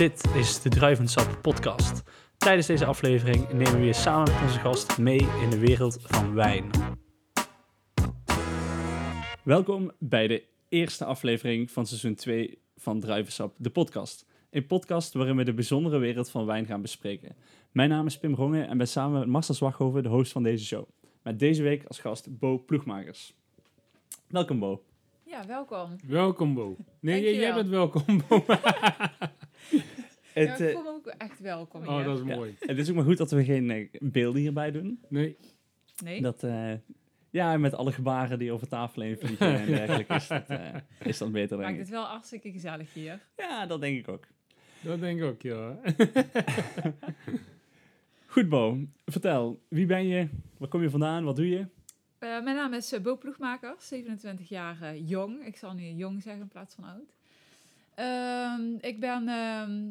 Dit is de Druivensap podcast. Tijdens deze aflevering nemen we weer samen met onze gast mee in de wereld van wijn. Welkom bij de eerste aflevering van seizoen 2 van Druivensap, de podcast. Een podcast waarin we de bijzondere wereld van wijn gaan bespreken. Mijn naam is Pim Rongen en ben samen met Marcel Zwaghoven de host van deze show. Met deze week als gast Bo Ploegmakers. Welkom Bo. Ja, welkom. Welkom, Bo. Nee, jij, jij bent welkom, Bo. Ja, Het, ik eh, voel me ook echt welkom Oh, hier. dat is ja, mooi. het is ook maar goed dat we geen eh, beelden hierbij doen. Nee, Nee? Dat, eh, ja, met alle gebaren die over tafel heen vliegen en dergelijke is dat, eh, is dat beter, Maakt ik. het wel hartstikke gezellig hier. Ja, dat denk ik ook. dat denk ik ook, ja. Goed, Bo. Vertel, wie ben je? Waar kom je vandaan? Wat doe je? Eh, mijn naam is Bo Ploegmaker, 27 jaar jong. Ik zal nu jong zeggen in plaats van oud. Ehm, ik ben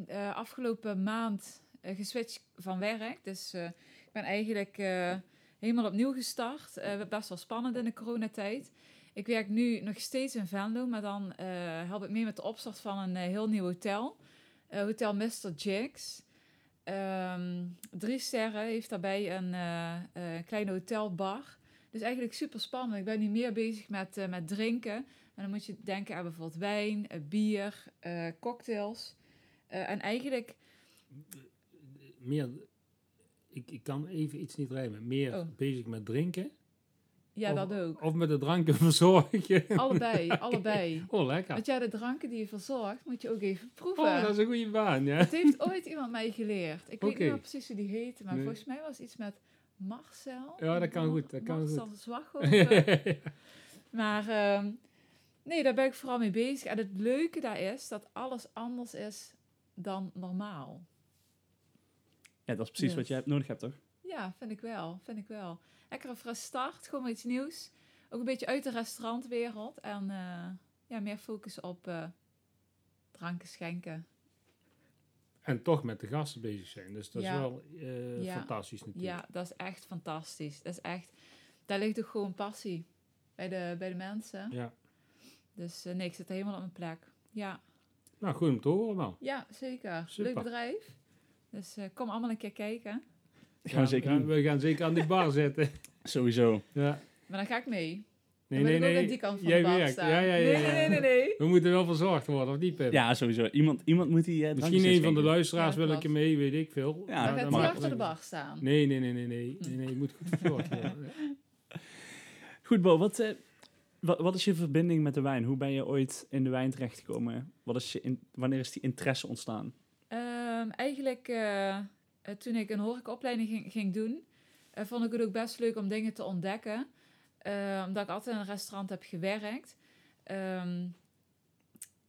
eh, afgelopen maand eh, geswitcht van werk. Dus eh, ik ben eigenlijk helemaal opnieuw gestart. Best wel spannend in de coronatijd. Ik werk nu nog steeds in Venlo, maar dan help ik mee met de opstart van een heel nieuw hotel. Hotel Mr. Jigs. Ehm, drie sterren, heeft daarbij een kleine hotelbar. Dus eigenlijk super spannend. Ik ben nu meer bezig met, met drinken. En dan moet je denken aan bijvoorbeeld wijn, eh, bier, eh, cocktails. Eh, en eigenlijk, Meer, ik, ik kan even iets niet rijmen. Meer Oh. bezig met drinken. ja, of, dat ook. Of met de dranken verzorgen. Allebei, allebei. Oh, lekker. Want ja, de dranken die je verzorgt, moet je ook even proeven. Oh, dat is een goede baan, ja. Heeft ooit iemand mij geleerd. Ik weet niet meer precies hoe die heette, maar Nee. volgens mij was iets met Marcel. Ja, dat kan goed, dat kan Marcel goed. Zwaghoven. Maar ehm, nee, daar ben ik vooral mee bezig. En het leuke daar is dat alles anders is dan normaal. Ja, dat is precies wat jij nodig hebt, toch? Ja, vind ik wel. Vind ik wel. Lekker een frisse start, gewoon iets nieuws. Ook een beetje uit de restaurantwereld. En eh, ja, meer focus op eh, dranken schenken. en toch met de gasten bezig zijn. Dus dat Ja. is wel eh, Ja. fantastisch natuurlijk. Ja, dat is echt fantastisch. Dat is echt, daar ligt ook gewoon passie bij de, bij de mensen. Ja. Dus eh, nee, ik zit helemaal op mijn plek. Ja, Nou, goed om te horen, man. ja zeker. Super. Leuk bedrijf. Dus eh, kom allemaal een keer kijken. Gaan we zeker ja, doen. We gaan zeker aan die bar zitten. Sowieso. Ja. Maar dan ga ik mee. Nee, dan nee, wil ik ook nee. aan die kant van Jij de bar werkt. Ja, ja, ja, nee, ja. nee, nee, nee, nee. We moeten wel verzorgd worden, of niet, Pim? Ja, sowieso. Iemand, iemand moet die eh, Misschien een van de luisteraars Ja, wil ik je mee, weet ik veel. Ja, Dan dat gaat hij achter de bar staan. Nee, nee, nee, nee, nee. Nee, nee, je moet goed verzorgd worden. Goed, Bo. Wat, wat, wat is je verbinding met de wijn? Hoe ben je ooit in de wijn terechtgekomen? Wat is je wanneer is die interesse ontstaan? Ehm, eigenlijk eh, toen ik een horecaopleiding ging, doen, eh, vond ik het ook best leuk om dingen te ontdekken. Eh, omdat ik altijd in een restaurant heb gewerkt. Ehm,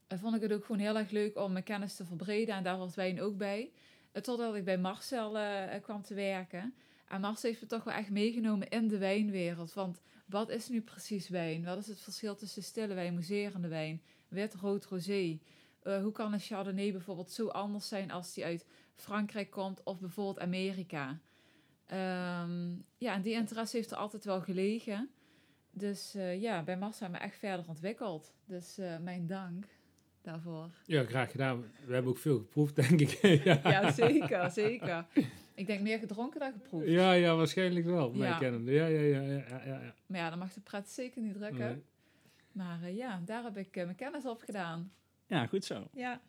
eh, vond ik het ook gewoon heel erg leuk om mijn kennis te verbreden. En daar was wijn ook bij. Totdat ik bij Marcel kwam te werken. En Marcel heeft me toch wel echt meegenomen in de wijnwereld. Want wat is nu precies wijn? Wat is het verschil tussen stille wijn, mousserende wijn, wit, rood, rosé? Eh, hoe kan een Chardonnay bijvoorbeeld zo anders zijn als die uit Frankrijk komt of bijvoorbeeld Amerika? Ehm, ja, en die interesse heeft er altijd wel gelegen. Dus eh, ja, bij Massa hebben we echt verder ontwikkeld. Dus eh, mijn dank daarvoor. Ja, graag gedaan. We hebben ook veel geproefd, denk ik. ja. Ja, zeker, zeker. Ik denk meer gedronken dan geproefd. Ja, ja, waarschijnlijk wel. Mij Ja. kennende. Ja, ja, ja, ja, ja. Maar ja, dan mag de pret zeker niet drukken. Nee. Maar eh, ja, daar heb ik eh, mijn kennis op gedaan. Ja, goed zo. Ja.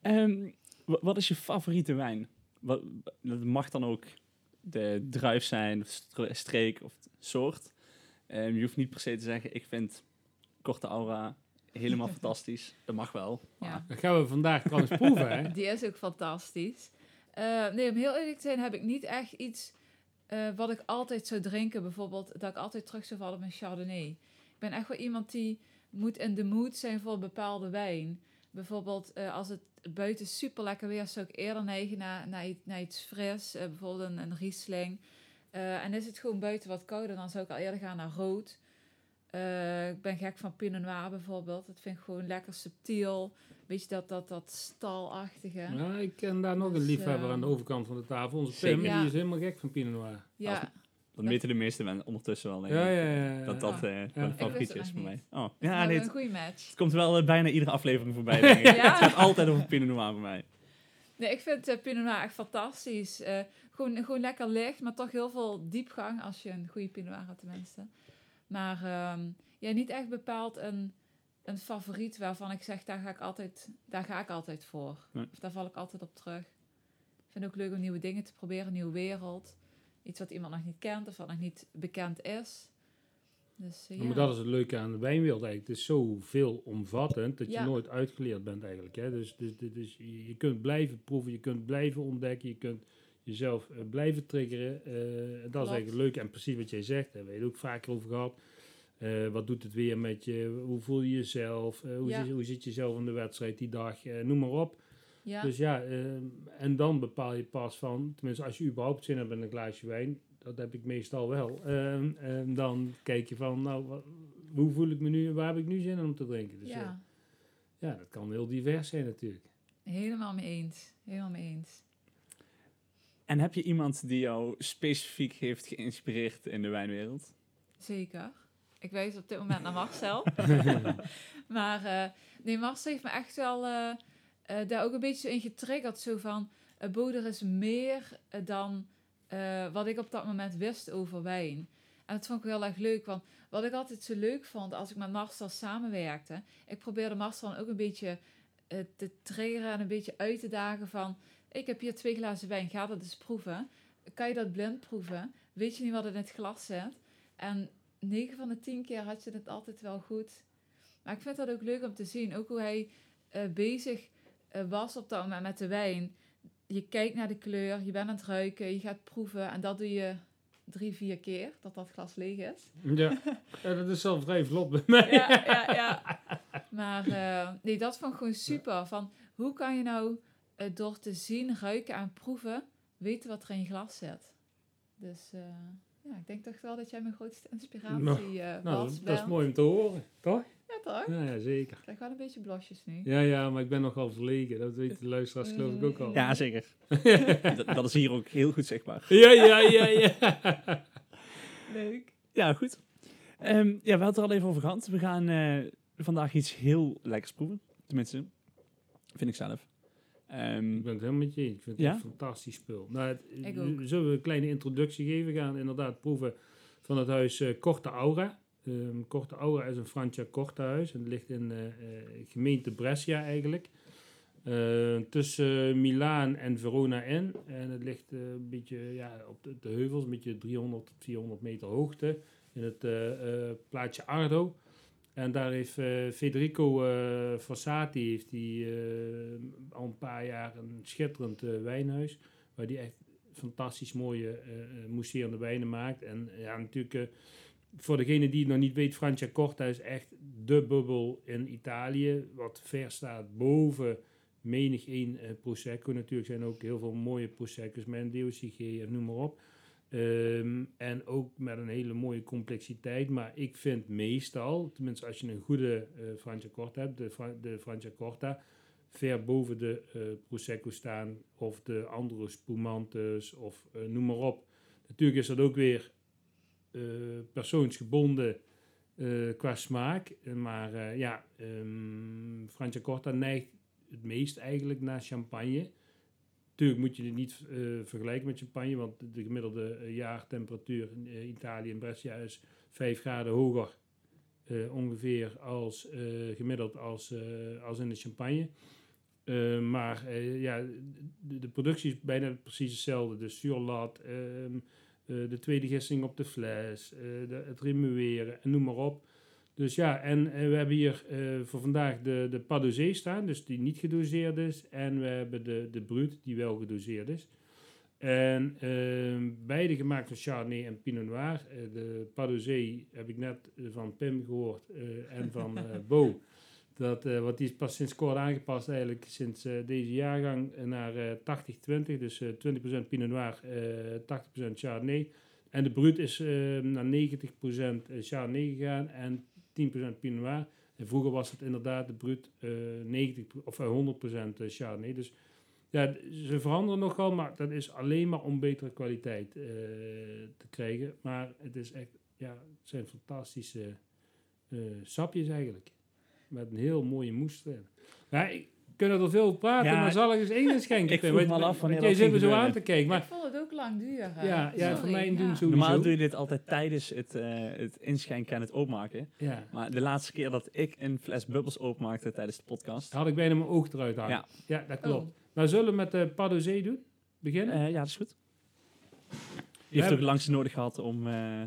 Ehm, wa- wat is je favoriete wijn? Wat, dat mag dan ook de druif zijn, of stre- streek of soort. Ehm, je hoeft niet per se te zeggen, ik vind Korte Aura helemaal fantastisch. Dat mag wel. Ja. Dat gaan we vandaag trouwens proeven, hè? Die is ook fantastisch. Eh, nee, om heel eerlijk te zijn heb ik niet echt iets eh, wat ik altijd zou drinken. Bijvoorbeeld dat ik altijd terug zou vallen op een Chardonnay. Ik ben echt wel iemand die moet in de mood zijn voor een bepaalde wijn. Bijvoorbeeld eh, als het buiten super lekker weer is, zou ik eerder neigen naar, naar, iets, fris. bijvoorbeeld een, een Riesling. En is het gewoon buiten wat kouder, dan zou ik al eerder gaan naar rood. Ik ben gek van Pinot Noir bijvoorbeeld. Dat vind ik gewoon lekker subtiel. Beetje dat, dat, dat stalachtige. Ja, ik ken daar nog Dus, een liefhebber eh, aan de overkant van de tafel. Onze. Pim, Ja. die is helemaal gek van Pinot Noir. Ja, Dat weten de meeste mensen ondertussen wel. denk Ja, ik. ja, ja. ja. Dat dat eh, wel een wist favorietje is voor mij. Oh, ja nee, een het, goede match. het komt wel eh, bijna iedere aflevering voorbij. Denk ik. Ja. Het gaat altijd over Pinot Noir voor mij. Nee, ik vind uh, Pinot Noir echt fantastisch. Uh, gewoon, gewoon lekker licht, maar toch heel veel diepgang als je een goede Pinot Noir hebt tenminste. Maar um, ja, niet echt bepaald een, een favoriet waarvan ik zeg, daar ga ik altijd, daar ga ik altijd voor. Nee. Of daar val ik altijd op terug. Ik vind het ook leuk om nieuwe dingen te proberen, een nieuwe wereld. Iets wat iemand nog niet kent of wat nog niet bekend is. Dus, uh, ja. Maar dat is het leuke aan de wijnwereld eigenlijk. Het is zo veelomvattend dat Ja. je nooit uitgeleerd bent eigenlijk. Hè? Dus, dus, dus, dus je kunt blijven proeven, je kunt blijven ontdekken, je kunt jezelf eh, blijven triggeren. Eh, dat is eigenlijk leuk. En precies wat jij zegt, daar hebben we het ook vaker over gehad. Eh, wat doet het weer met je? Hoe voel je jezelf? Eh, hoe, Ja. zit, hoe zit je zelf in de wedstrijd die dag? Eh, noem maar op. ja. Dus ja, eh, en dan bepaal je pas van, tenminste als je überhaupt zin hebt in een glaasje wijn, dat heb ik meestal wel. Ehm, en dan kijk je van, nou, wat- hoe voel ik me nu en waar heb ik nu zin in om te drinken? Dus ja. ja, ja, dat kan heel divers zijn natuurlijk. helemaal mee eens. Helemaal mee eens. En heb je iemand die jou specifiek heeft geïnspireerd in de wijnwereld? Zeker. Ik wijs op dit moment naar Marcel. maar eh, nee, Marcel heeft me echt wel eh, eh, daar ook een beetje in getriggerd. Zo van, uh, Bo, er is meer dan wat ik op dat moment wist over wijn. En dat vond ik heel erg leuk, want wat ik altijd zo leuk vond als ik met Marcel samenwerkte, ik probeerde Marcel ook een beetje te triggeren en een beetje uit te dagen van, ik heb hier twee glazen wijn, ga dat eens proeven. Kan je dat blind proeven? Weet je niet wat in het glas zit? En 9 van de 10 keer had je het altijd wel goed. Maar ik vind dat ook leuk om te zien. Ook hoe hij eh, bezig eh, was op dat moment met de wijn. Je kijkt naar de kleur, je bent aan het ruiken, je gaat proeven. En dat doe je drie, vier keer, dat dat glas leeg is. Ja, ja dat is zelf vrij vlot bij mij. Ja, ja, ja. Maar eh, nee, dat vond ik gewoon super. Van, hoe kan je nou door te zien, ruiken en proeven, weten wat er in je glas zit? Dus ja, ik denk toch wel dat jij mijn grootste inspiratie eh Nou, was. dat, dat is mooi om te horen, toch? Ja, toch? Ja, ja, zeker. Ik krijg wel een beetje blosjes nu. Ja, ja, maar ik ben nogal verlegen. Dat weten de luisteraars geloof ik ook al. Ja, zeker. dat, dat is hier ook heel goed zichtbaar. Ja, ja, ja, ja. Leuk. Ja, goed. Ehm, ja, we hadden het er al even over gehad. We gaan eh, vandaag iets heel lekkers proeven. Tenminste, vind ik zelf. Ehm, Ik ben het helemaal met je eens. Ik vind het Ja? een fantastisch spul. Nou, het, Ik ook. Zullen we een kleine introductie geven? We gaan inderdaad proeven van het huis eh Korte Aura. Ehm Korte Aura is een Francia Korte huis. En het ligt in eh, eh, gemeente Brescia eigenlijk. Eh, tussen Milaan en Verona in. En het ligt een beetje ja, op de, de heuvels, een beetje 300 tot 400 meter hoogte. In het eh, eh, plaatsje Ardo. En daar heeft eh, Federico eh Fossati heeft die, eh, al een paar jaar een schitterend wijnhuis. Waar die echt fantastisch mooie mousserende wijnen maakt. En ja, natuurlijk voor degene die het nog niet weet, Francia Corta is echt de bubbel in Italië. Wat ver staat boven menig één Prosecco. Natuurlijk zijn ook heel veel mooie Prosecco's met DOCG en noem maar op. Ehm, en ook met een hele mooie complexiteit. Maar ik vind meestal, tenminste als je een goede eh Francia Corta hebt, de, Fra- de Francia Corta, ver boven de eh, Prosecco staan. Of de andere Spumantes of eh, noem maar op. Natuurlijk is dat ook weer eh, persoonsgebonden eh, qua smaak. Eh, Maar eh, ja, ehm Francia Corta neigt het meest eigenlijk naar champagne. Natuurlijk moet je het niet eh, vergelijken met champagne, want de gemiddelde eh, jaartemperatuur in eh, Italië en Brescia is 5 graden hoger ongeveer als gemiddeld als, als in de champagne. Maar ja, de, productie is bijna precies hetzelfde. De surlat, ehm, eh, de tweede gisting op de fles, het remueren en noem maar op. Dus ja, en eh, we hebben hier eh, voor vandaag de, de Padosé staan, dus die niet gedoseerd is. En we hebben de, de Brut, die wel gedoseerd is. En ehm, beide gemaakt van Chardonnay en Pinot Noir. Eh, de Padosé heb ik net van Pim gehoord eh, en van Bo. Dat, want die is pas sinds kort aangepast eigenlijk sinds deze jaargang naar eh 80-20. Dus eh 20% Pinot Noir, eh 80% Chardonnay. En de Brut is naar 90% Chardonnay gegaan en 10% Pinot Noir. En vroeger was het inderdaad de Brut eh 90 of eh, 100% Chardonnay. Dus ja, ze veranderen nogal, maar dat is alleen maar om betere kwaliteit eh, te krijgen. Maar het is echt, ja, het zijn fantastische eh, sapjes eigenlijk. Met een heel mooie moes erin. Ja, kunnen er veel praten, Ja, maar zal ik eens één inschenken? ik vroeg Want- me al af wanneer Jij dat zit me ging zo aan te kijken, ik maar vond het ook lang duren. Ja, ja, voor mij doen ze- Normaal Sowieso. doe je dit altijd tijdens het, eh, het inschenken en het openmaken. ja, Maar de laatste keer dat ik een fles bubbels openmaakte tijdens de podcast. had ik bijna mijn oog eruit hangen. Ja. Ja, dat Oh. klopt. Maar zullen we met de Padozee doen? Beginnen? Eh, ja, dat is goed. Die heeft ook langs nodig gehad om, eh,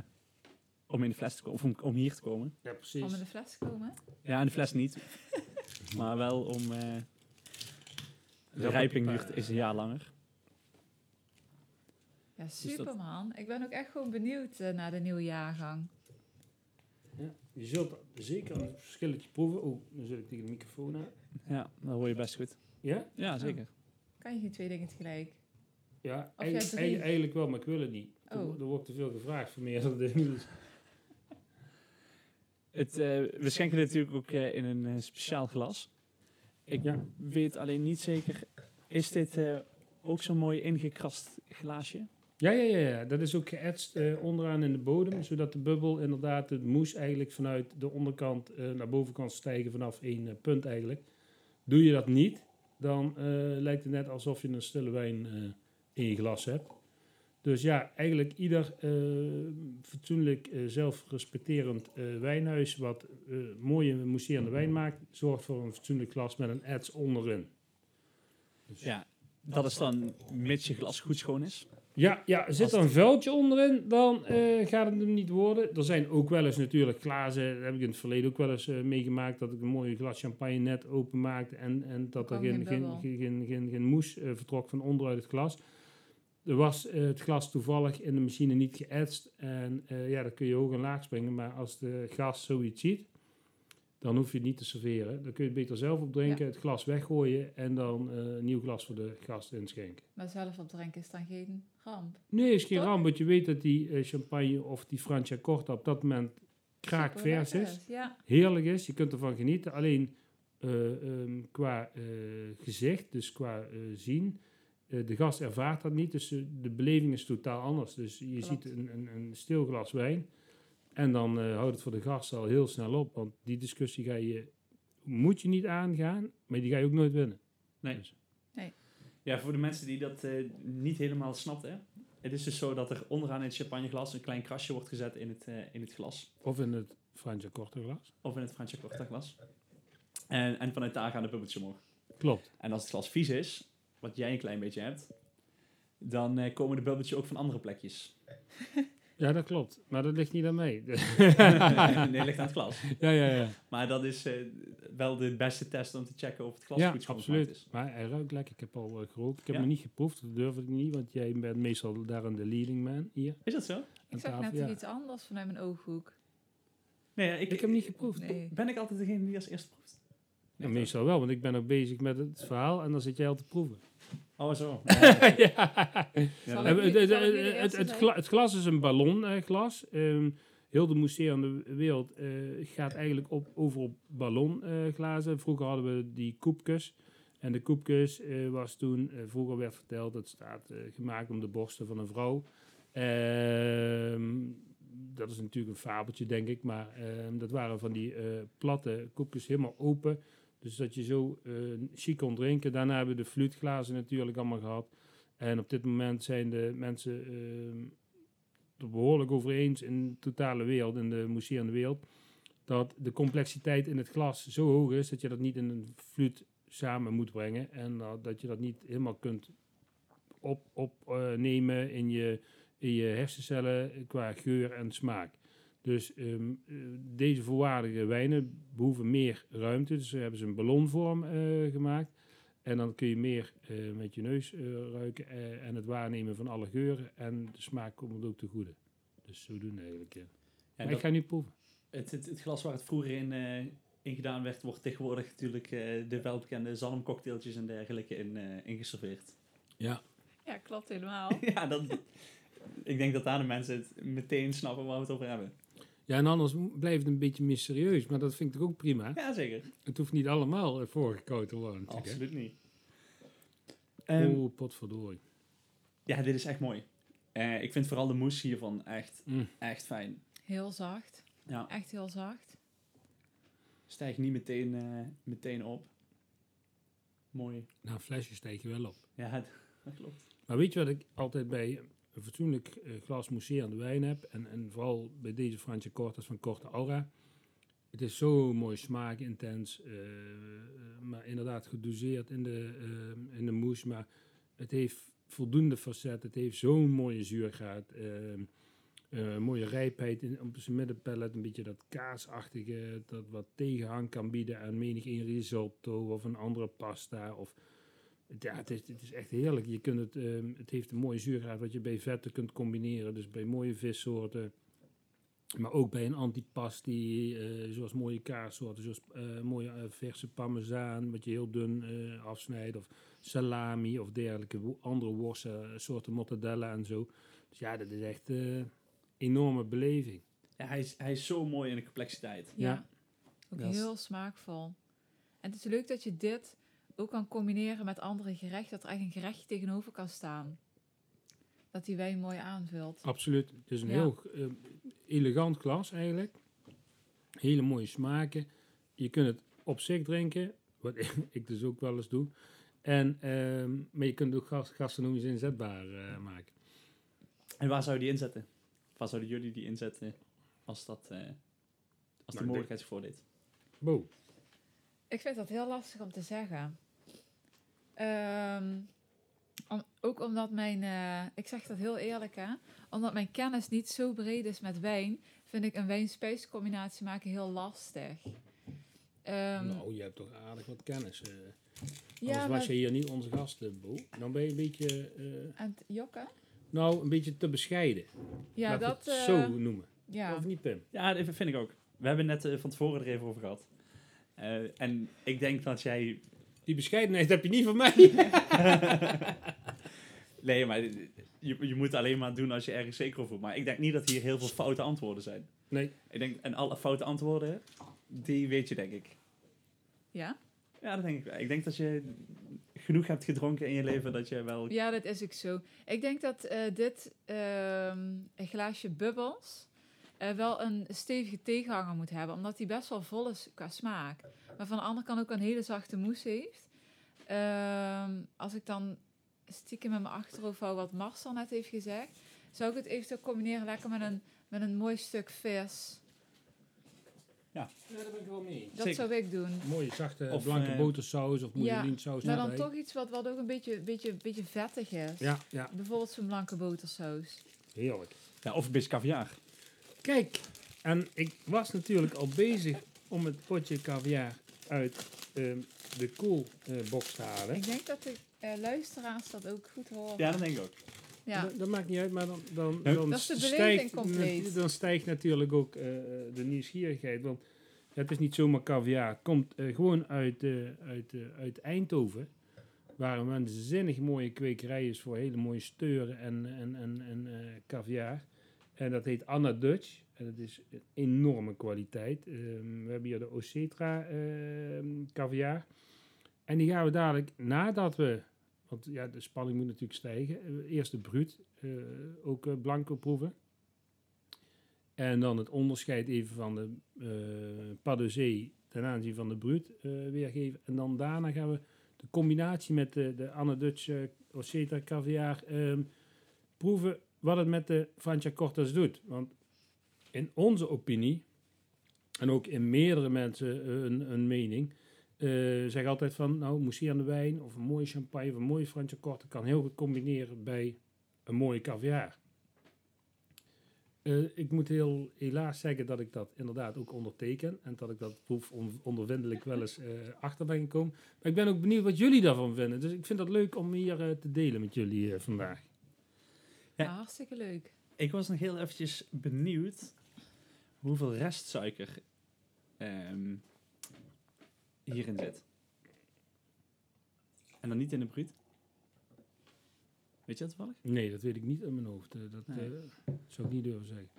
om in de fles te komen, of om, om hier te komen. ja, Om precies. in de fles te komen. Ja, in de fles niet. maar wel om. Eh, de rijping duurt is een jaar langer. Ja, dat- super man. Ik ben ook echt gewoon benieuwd eh, naar de nieuwe jaargang. Ja, je zult zeker een verschilletje proeven. Oh, dan zit ik tegen de microfoon aan. Ja, dat hoor je best goed. Ja? Ja, zeker. Kan je geen twee dingen tegelijk? Ja, eigenlijk, wel, maar ik wil het niet. Er, Oh. wo- er wordt te veel gevraagd voor meerdere dingen. Dus. Het, eh, we schenken dit natuurlijk ook eh, in een eh, speciaal glas. Ik Ja. weet alleen niet zeker. Is dit eh, ook zo'n mooi ingekrast glaasje? Ja, ja, ja, ja, dat is ook geëtst eh, onderaan in de bodem, zodat de bubbel inderdaad, het moes eigenlijk vanuit de onderkant eh, naar boven kan stijgen vanaf één punt eigenlijk. Doe je dat niet, dan lijkt het net alsof je een stille wijn in je glas hebt. Dus ja, eigenlijk ieder eh, fatsoenlijk, eh, zelfrespecterend eh, wijnhuis wat eh, mooie mousserende wijn maakt, zorgt voor een fatsoenlijk glas met een ets onderin. Dus- Ja, dat is dan mits je glas goed schoon is. Ja, ja zit er een vuiltje onderin, dan eh, gaat het hem niet worden. Er zijn ook wel eens natuurlijk glazen, dat heb ik in het verleden ook wel eens meegemaakt, dat ik een mooie glas champagne net openmaakte en, en dat er geen, geen geen, geen, geen, moes vertrok van onderuit het glas. Er was eh, het glas toevallig in de machine niet geëtst en eh, ja, dan kun je hoog en laag springen, maar als de gast zoiets ziet, dan hoef je het niet te serveren. Dan kun je het beter zelf opdrinken, het glas weggooien en dan eh, een nieuw glas voor de gast inschenken. Maar zelf opdrinken is dan geen ramp. Nee, is geen Toch? ramp, want je weet dat die champagne of die Francia Corta op dat moment kraakvers is. Ja, Heerlijk is, je kunt ervan genieten. Alleen eh, ehm, qua gezicht, dus qua zien, de gast ervaart dat niet. Dus eh, de beleving is totaal anders. Dus je Klopt. ziet een, een, een stil glas wijn en dan eh, houdt het voor de gast al heel snel op. Want die discussie ga je, moet je niet aangaan, maar die ga je ook nooit winnen. Nee. Dus- Ja, voor de mensen die dat eh, niet helemaal snapten. Het is dus zo dat er onderaan in het champagneglas een klein krasje wordt gezet in het, eh, in het glas. Of in het Francia Corta glas. Of in het Franciacorta glas. En, en vanuit daar gaan de bubbeltjes omhoog. Klopt. En als het glas vies is, wat jij een klein beetje hebt, dan eh, komen de bubbeltjes ook van andere plekjes. Ja, dat klopt. Maar dat ligt niet aan mij. nee, ligt aan het glas. ja, ja, ja. Maar dat is eh, wel de beste test om te checken of het glas ja, goed absoluut. is. Maar hij ruikt lekker. Ik heb al uh, gerookt. Ik heb Ja? hem niet geproefd. Dat durf ik niet, want jij bent meestal daar aan de leading man hier. Is dat zo? ik zag net ja. iets anders vanuit mijn ooghoek. Nee, ik, Ik heb hem niet geproefd. Nee. Ben ik altijd degene die als eerste proeft? Ja, meestal wel, want ik ben ook bezig met het verhaal en dan zit jij al te proeven. Oh, zo. Ja. Eh, het, de gla- glas is een ballonglas. Ehm heel de mousserende wereld eh, gaat eigenlijk op, over op ballonglazen. Vroeger hadden we die koepjes. En de koepjes eh, was toen, eh, vroeger werd verteld, het staat eh, gemaakt om de borsten van een vrouw. Ehm, dat is natuurlijk een fabeltje, denk ik. Maar ehm, dat waren van die eh, platte koepjes helemaal open. Dus dat je zo eh chic kon drinken. Daarna hebben we de fluitglazen natuurlijk allemaal gehad. En op dit moment zijn de mensen ehm er behoorlijk over eens in de totale wereld, in de mousserende wereld, dat de complexiteit in het glas zo hoog is dat je dat niet in een fluit samen moet brengen. En uh, dat je dat niet helemaal kunt opnemen op, uh, in, je, in je hersencellen qua geur en smaak. Dus um, uh, deze volwaardige wijnen behoeven meer ruimte. Dus we hebben ze een ballonvorm uh, gemaakt. En dan kun je meer uh, met je neus uh, ruiken uh, en het waarnemen van alle geuren. En de smaak komt ook te goede. Dus zo doen eigenlijk. Ja. Ja, maar ik ga nu proeven. Het, het, het, glas waar het vroeger in, uh, in gedaan werd, wordt tegenwoordig natuurlijk de welbekende zalmcocktailtjes en dergelijke in, in geserveerd. Ja. Ja, klopt helemaal. ja, dat, ik denk dat daar de mensen het meteen snappen waar we het over hebben. Ja, en anders blijft het een beetje mysterieus, maar dat vind ik ook prima. Ja, zeker. Het hoeft niet allemaal voorgekoud te worden. Absoluut niet. Um, oh, potverdorie. Ja, dit is echt mooi. Uh, ik vind vooral de mousse hiervan echt, mm. echt fijn. Heel zacht. Ja. Echt heel zacht. Stijgt niet meteen, uh, meteen op. Mooi. Nou, een flesje stijg je wel op. Ja, dat klopt. Maar weet je wat ik altijd bij een fatsoenlijk eh, glas mousserende wijn heb? En, en vooral bij deze Fransje Cortas van Corte Aura. Het is zo mooi smaak, intens. eh, maar inderdaad gedoseerd in de, eh, in de mousse. Maar het heeft voldoende facet. Het heeft zo'n mooie zuurgraad. eh, eh, mooie rijpheid in, op zijn middenpellet. Een beetje dat kaasachtige. Dat wat tegenhang kan bieden aan menig risotto of een andere pasta. Of ja, het is, het is echt heerlijk. Je kunt het, ehm, het heeft een mooie zuurgraad wat je bij vetten kunt combineren. Dus bij mooie vissoorten. Maar ook bij een antipasti, eh zoals mooie kaassoorten. Zoals eh, mooie eh, verse parmezaan, wat je heel dun eh, afsnijdt. Of salami of dergelijke. Andere worsten, soorten mortadella en zo. Dus ja, dat is echt een enorme beleving. Ja, hij is, hij is zo mooi in de complexiteit. Ja. Ja. Ook Dat is- heel smaakvol. En het is leuk dat je dit ook kan combineren met andere gerechten. Dat er echt een gerechtje tegenover kan staan. Dat die wijn mooi aanvult. Absoluut. Het is een Ja. heel eh, elegant glas eigenlijk. Hele mooie smaken. Je kunt het op zich drinken, wat ik dus ook wel eens doe. En, ehm, maar je kunt het ook gas, gastronomisch inzetbaar eh, maken. En waar zou je die inzetten? Waar zouden jullie die inzetten als, dat, eh, als de ik mogelijkheid zich voordeed? Bo. Ik vind dat heel lastig om te zeggen. Ehm, om- ook omdat mijn, eh, ik zeg dat heel eerlijk hè, omdat mijn kennis niet zo breed is met wijn, vind ik een wijn-spijs combinatie maken heel lastig. Ehm, nou, je hebt toch aardig wat kennis. eh. ja, Anders maar, was je hier niet onze gast, eh, Bo. Dan ben je een beetje, eh, aan het jokken? nou, een beetje te bescheiden. Ja, Laat dat... het eh, zo noemen. ja. Of niet, Pim? Ja, dat vind ik ook. We hebben net van tevoren er even over gehad. Eh, en ik denk dat jij... Die bescheidenheid heb je niet van mij. Nee, maar je, je moet alleen maar doen als je ergens zeker over voelt. Maar ik denk niet dat hier heel veel foute antwoorden zijn. Nee. Ik denk, en alle foute antwoorden, die weet je denk ik. ja? Ja, dat denk ik wel. Ik denk dat je genoeg hebt gedronken in je leven dat je wel... Ja, dat is ook zo. Ik denk dat eh, dit ehm, een glaasje bubbels eh, wel een stevige tegenhanger moet hebben, omdat die best wel vol is qua smaak. Maar van de andere kant ook een hele zachte mousse heeft. Ehm, als ik dan stiekem in mijn achterhoofd hou wat Marcel net heeft gezegd, zou ik het eventueel combineren lekker met een, met een mooi stuk vis. Ja, daar ben ik wel mee. Dat Zeker. zou ik doen. Mooie zachte Of, blanke eh, botersaus of ja, mousseline-saus Maar dan erbij. toch iets wat, wat ook een beetje, beetje, beetje vettig is. Ja, ja, Bijvoorbeeld zo'n blanke botersaus. heerlijk. Ja, of een beetje caviar. Kijk, en ik was natuurlijk al bezig om het potje caviar uit ehm, de koelbox te halen. Ik denk dat de eh, luisteraars dat ook goed horen. Ja, dat denk ik ook. Ja. Dat, dat maakt niet uit, maar dan, dan, dan, dat stijgt, dan stijgt natuurlijk ook eh, de nieuwsgierigheid. Want het is niet zomaar caviar. Het komt eh, gewoon uit, eh, uit, eh, uit Eindhoven. Waar een waanzinnig mooie kwekerij is voor hele mooie steuren en, en, en, en eh, caviar. En dat heet Anna Dutch. En dat is een enorme kwaliteit. Ehm, we hebben hier de Ocetra ehm caviar. En die gaan we dadelijk, nadat we... Want ja, de spanning moet natuurlijk stijgen. eh, Eerst de bruut, eh, ook eh, blanco proeven. En dan het onderscheid even van de eh pas de ten aanzien van de bruut weergeven. En dan daarna gaan we de combinatie met de, de Dutch uh, caviar ehm, proeven wat het met de Francia Cortas doet. Want in onze opinie, en ook in meerdere mensen eh, een, mening, eh zeg altijd van, nou, moussie aan de wijn of een mooie champagne of een mooie Francia Corta kan heel goed combineren bij een mooie caviar. Eh, ik moet heel helaas zeggen dat ik dat inderdaad ook onderteken en dat ik dat proef on- ondervindelijk wel eens eh, achter ben gekomen. Maar ik ben ook benieuwd wat jullie daarvan vinden. Dus ik vind dat leuk om hier te delen met jullie vandaag. Ja. Ja, hartstikke leuk. Ik was nog heel eventjes benieuwd hoeveel restsuiker ehm, hierin zit. En dan niet in de bruut. Weet je dat toevallig? Nee, dat weet ik niet in mijn hoofd. Eh, dat Nee. eh, zou ik niet durven zeggen.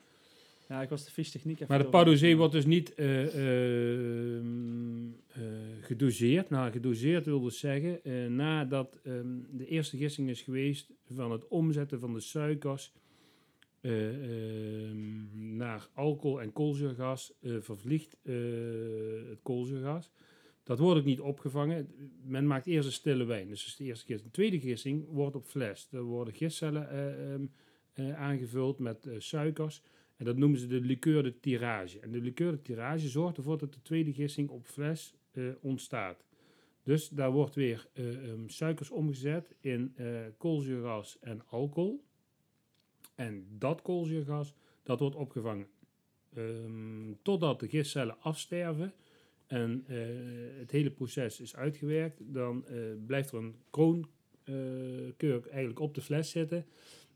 Ja, ik was de fistechniek even Maar de Padozee wordt dus niet eh, ehm, eh, gedoseerd. Nou, gedoseerd wil dus zeggen, eh, nadat ehm, de eerste gissing is geweest van het omzetten van de suikers eh, ehm, naar alcohol en koolzuurgas, eh, vervliegt eh, het koolzuurgas. Dat wordt ook niet opgevangen. Men maakt eerst een stille wijn. Dus de eerste gissing. De tweede gissing wordt op fles. Er worden gistcellen eh, eh, aangevuld met eh, suikers. En dat noemen ze de liqueur de tirage. En de liqueur de tirage zorgt ervoor dat de tweede gissing op fles eh, ontstaat. Dus daar wordt weer eh, ehm, suikers omgezet in eh koolzuurgas en alcohol. En dat koolzuurgas, dat wordt opgevangen. Ehm, totdat de gistcellen afsterven en het hele proces is uitgewerkt, dan blijft er een kroonkurk eigenlijk op de fles zitten.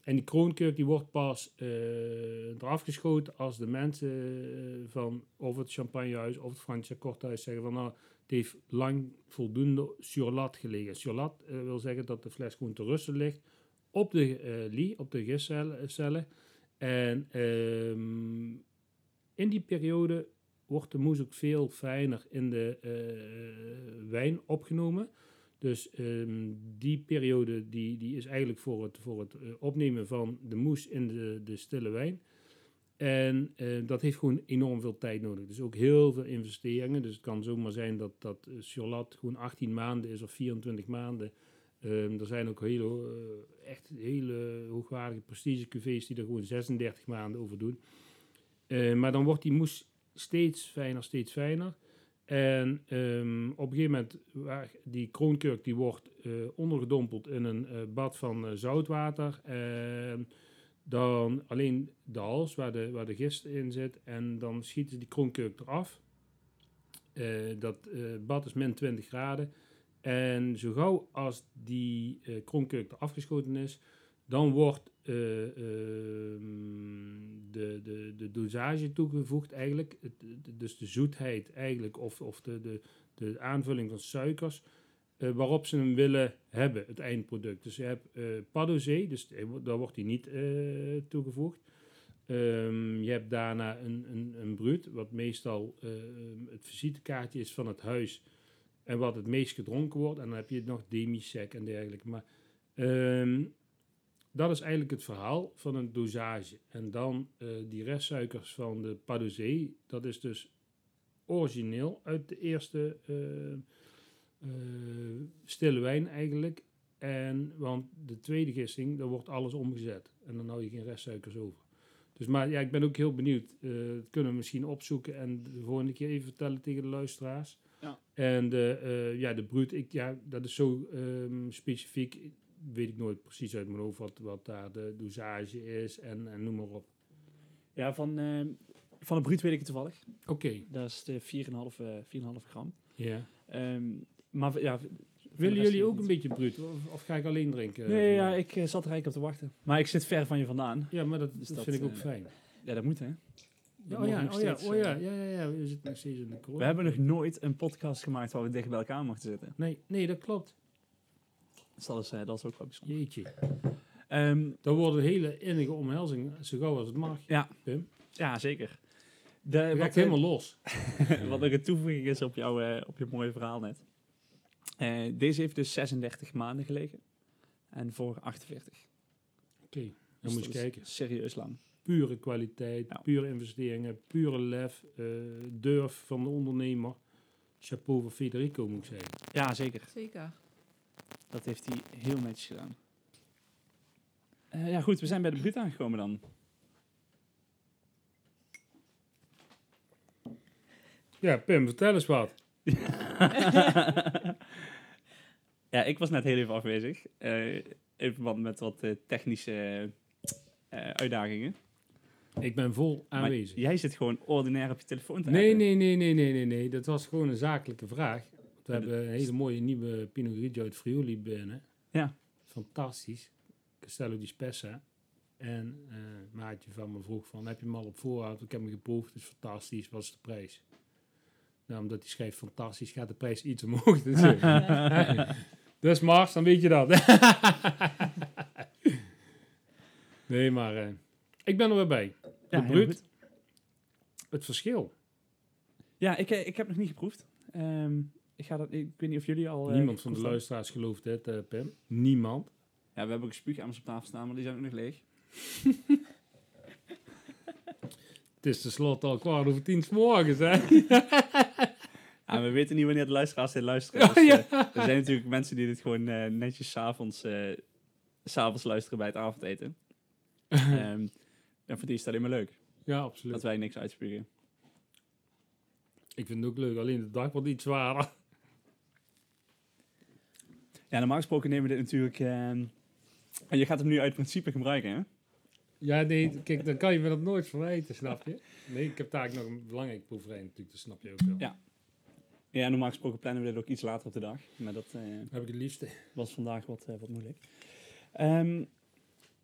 En die kroonkurk die wordt pas eh, eraf geschoten als de mensen eh, van of het champagnehuis of het Fransja Korthuis zeggen van nou, het heeft lang voldoende sur lat gelegen. Sur lat eh, wil zeggen dat de fles gewoon te rusten ligt op de eh lie, op de gistcellen. En ehm, in die periode wordt de moes ook veel fijner in de wijn opgenomen. Dus ehm, die periode die, die is eigenlijk voor het, voor het eh, opnemen van de moes in de, de stille wijn. En eh, dat heeft gewoon enorm veel tijd nodig. Dus ook heel veel investeringen. Dus het kan zomaar zijn dat, dat Surlat gewoon 18 maanden is of 24 maanden. Ehm, er zijn ook hele, eh, echt hele hoogwaardige prestige cuvées die er gewoon 36 maanden over doen. Eh, maar dan wordt die moes steeds fijner, steeds fijner. En ehm, op een gegeven moment, die kroonkurk die wordt eh, ondergedompeld in een eh, bad van eh, zoutwater. En dan alleen de hals, waar de, waar de gist in zit. En dan schieten ze die kroonkurk eraf. Dat bad is min 20 graden. En zo gauw als die kroonkurk er afgeschoten is, dan wordt ehm, de, de, de dosage toegevoegd eigenlijk. Dus de zoetheid eigenlijk, of, of de, de, de aanvulling van suikers, eh, waarop ze hem willen hebben, het eindproduct. Dus je hebt eh padosé, dus daar wordt hij niet eh, toegevoegd. Ehm, je hebt daarna een, een, een bruut, wat meestal eh, het visitekaartje is van het huis en wat het meest gedronken wordt. En dan heb je nog demi-sec en dergelijke. Maar ehm, dat is eigenlijk het verhaal van een dosage. En dan eh, die restsuikers van de padosé, dat is dus origineel uit de eerste eh, eh, stille wijn eigenlijk. En, want de tweede gissing, daar wordt alles omgezet. En dan hou je geen restsuikers over. Dus maar ja, ik ben ook heel benieuwd. Dat kunnen we misschien opzoeken en de volgende keer even vertellen tegen de luisteraars. Ja. En de, ja, de bruut, ik, ja, dat is zo ehm, specifiek. Weet ik nooit precies uit mijn hoofd wat, wat daar de dosage is en, en noem maar op. Ja, van, eh, van de bruut weet ik het toevallig. Oké, Dat is de 4,5 eh, 4,5 gram. ja. Ehm, maar ja, Willen jullie ook een beetje bruut? Of, of ga ik alleen drinken? Nee, ja, ik eh, zat er eigenlijk op te wachten. Maar ik zit ver van je vandaan. Ja, maar dat, Dus dat dat, vind ik ook eh, fijn. Ja, dat moet hè. Ja, oh ja, oh ja, oh ja, eh, ja, ja, ja, we zitten nog steeds in de corona. We hebben nog nooit een podcast gemaakt waar we dicht bij elkaar mochten zitten. Nee, nee, dat klopt. Dat is, eh, dat is ook wel bijzonder. Jeetje. Ehm, Dan wordt een hele innige omhelzing, zo gauw als het mag. Ja. Pim. ja, zeker. De, wat, helemaal los. eh, wat een toevoeging is op, jouw, eh, op je mooie verhaal net. Eh, deze heeft dus 36 maanden gelegen. En voor 48. Oké, dan Dus moet je dat kijken. Serieus lang. Pure kwaliteit, Ja. pure investeringen, pure lef, eh, durf van de ondernemer. Chapeau voor Federico, moet ik zeggen. Ja, zeker. Zeker. Dat heeft hij heel netjes gedaan. Eh, ja, goed. We zijn bij de bruut aangekomen dan. Ja, Pim, vertel eens wat. ja, ik was net heel even afwezig. eh, in verband met wat eh, technische eh, uitdagingen. Ik ben vol Maar aanwezig. jij zit gewoon ordinair op je telefoon te Nee, nee, nee, nee, nee, nee, nee. Dat was gewoon een zakelijke vraag. We Ja, hebben een hele mooie nieuwe Pinot Grigio uit Friuli binnen. Ja. Fantastisch. Castello di Spessa. En een maatje van me vroeg van, heb je hem al op voorraad? Ik heb hem geproefd, het is fantastisch. Wat is de prijs? Nou, omdat hij schrijft fantastisch, gaat de prijs iets omhoog. Dus, Mars, dan weet je dat. nee, maar eh, ik ben er weer bij. Ja, bruut. Het verschil. Ja, ik, eh, ik heb nog niet geproefd. Ehm, ik, ga dat, ik weet niet of jullie al... eh, Niemand van de luisteraars gelooft dit, eh, Pim. Niemand. Ja, we hebben ook spuugamers op tafel staan, maar die zijn ook nog leeg. Het is tenslotte al kwart over tien 's morgens, hè? Ja, we weten niet wanneer de luisteraars dit luisteren. Dus, ja. eh, er zijn natuurlijk mensen die dit gewoon eh, netjes s'avonds eh, s'avonds luisteren bij het avondeten. Ehm en voor die is het alleen maar leuk Ja, absoluut. dat wij niks uitspugen. Ik vind het ook leuk, alleen de dag wordt iets zwaarder. Ja, normaal gesproken nemen we dit natuurlijk... ehm, en je gaat hem nu uit principe gebruiken, hè? Ja, nee, kijk, dan kan je me dat nooit verwijten, snap je? Nee, ik heb daar nog een belangrijk proeverij natuurlijk, dat snap je ook wel. Ja. Ja, normaal gesproken plannen we dit ook iets later op de dag. Maar dat eh, Dat heb ik het liefste. was vandaag wat, eh, wat moeilijk. Ehm,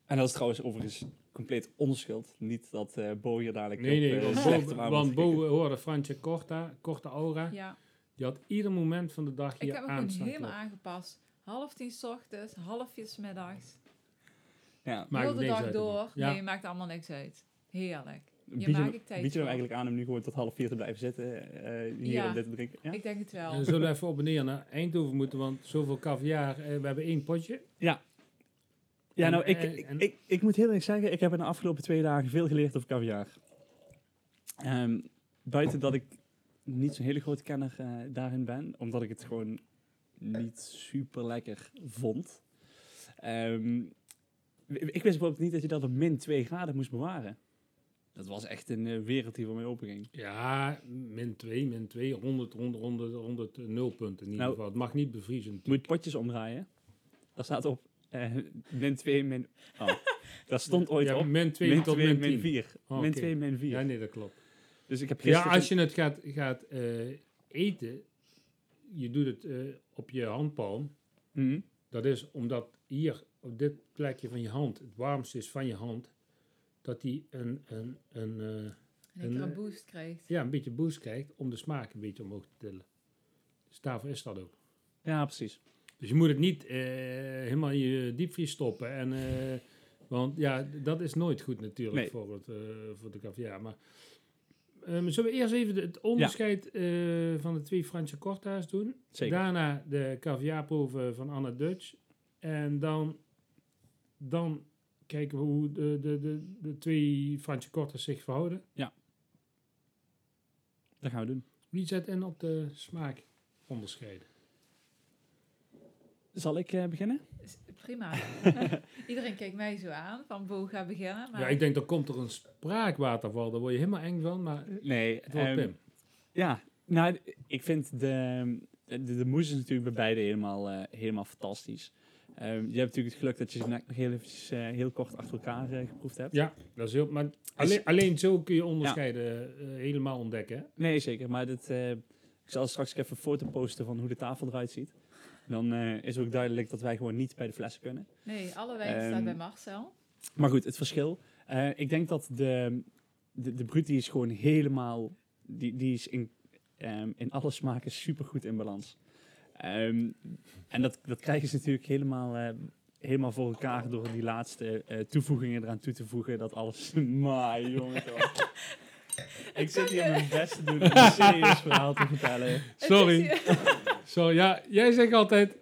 en dat is trouwens overigens compleet onschuld. Niet dat eh Bo hier dadelijk Nee, nee, op, eh, want Bo, aan want Bo hoorde Fransje Korta, Korte Aura. Ja, Die had ieder moment van de dag ik hier heb me gewoon aanstaan. helemaal aangepast. Half tien 's ochtends, half vier 's middags. Ja, Maakt Heel de dag uit, door. Ja. Nee, maakt allemaal niks uit. Heerlijk. bied je, ik tijd bied je hem eigenlijk aan om nu gewoon tot half vier te blijven zitten eh, hier Ja. dit te drinken? Ja, Ik denk het wel. En zullen we even op en neer naar Eindhoven moeten, want zoveel caviar, eh, we hebben één potje. ja En- nou, ik, en- ik, ik, ik moet heel eerlijk zeggen, ik heb in de afgelopen twee dagen veel geleerd over caviar. Ehm, buiten dat ik niet zo'n hele grote kenner eh, daarin ben, omdat ik het gewoon niet super lekker vond. Ehm, ik wist bijvoorbeeld niet dat je dat op min 2 graden moest bewaren. Dat was echt een eh, wereld die voor mij openging. Ja, min 2, min 2, 100, 100, 100, 100 eh, nulpunten in ieder Nou, geval. Het mag niet bevriezen. Je moet potjes omdraaien. Daar staat op eh, min 2, min... Oh, daar stond ooit ja, op. min 2 Min tot 2, min min 10. 4. Oh, Min oké. 2, min 4. Ja, nee, dat klopt. Dus ik heb Ja, als je het gaat, gaat eh, eten, je doet het eh, op je handpalm. Mhm. Dat is omdat hier, op dit plekje van je hand, het warmste is van je hand, dat die een, een, een, eh, een eh, boost krijgt. ja, een beetje boost krijgt om de smaak een beetje omhoog te tillen. Dus daarvoor is dat ook. Ja, precies. Dus je moet het niet eh, helemaal in je diepvries stoppen. En, eh, want ja, dat is nooit goed natuurlijk Nee. voor, het, voor de caviar. Maar ehm, zullen we eerst even de- het onderscheid eh, van de twee Franse Corta's doen? Zeker. Daarna de caviarproeven van Anna Dutch. En dan, dan kijken we hoe de, de, de, de twee Franse Corta's zich verhouden. Dat gaan we doen. Wie zet in op de smaak onderscheiden? Zal ik eh, beginnen? Prima. Iedereen kijkt mij zo aan, van Bo ga beginnen. Maar Ja, ik denk, dan komt er een spraakwaterval. Daar word je helemaal eng van, maar Nee. het wordt ehm, Pim. Ja, nou, ik vind de, de, de moes is natuurlijk bij beide helemaal, eh, helemaal fantastisch. Ehm, je hebt natuurlijk het geluk dat je ze net nog heel, eventjes, eh, heel kort achter elkaar eh, geproefd hebt. Ja, dat is heel... Maar alleen, alleen zo kun je onderscheiden helemaal ontdekken. Hè? Nee, zeker. Maar dit, eh, ik zal straks even een foto posten van hoe de tafel eruit ziet. Dan eh, is ook duidelijk dat wij gewoon niet bij de flessen kunnen. nee, alle wijn Ehm, staat bij Marcel. Maar goed, het verschil. Eh, ik denk dat de, de, de Brut die is gewoon helemaal... Die, die is in, ehm, in alle smaken supergoed in balans. Ehm, en dat, dat krijgen ze natuurlijk helemaal, eh, helemaal voor elkaar door die laatste eh, toevoegingen eraan toe te voegen. Dat alles... Maar jongen toch. Ik zit hier mijn best te doen om een serieus verhaal te vertellen. Sorry. Zo, ja, jij zegt altijd...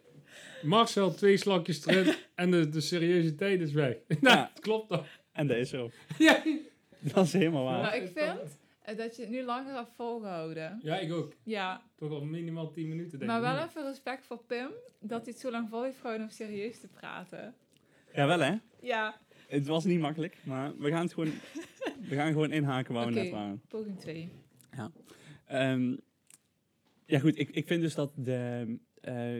Marcel, twee slokjes erin en de, de seriositeit is weg. nou, Ja. dat klopt toch? En dat is zo. Ja. Dat is helemaal waar. maar ik vind eh, dat je het nu langer hebt volgehouden. ja, ik ook. Ja, Toch al minimaal 10 minuten, denk maar ik. wel even respect voor Pim, dat hij het zo lang vol heeft gehouden om serieus te praten. Ja, wel hè? Ja, Het was niet makkelijk, maar we gaan het gewoon, we gaan gewoon inhaken waar we net waren. poging 2. Ehm, ja goed, ik, ik vind dus dat de, eh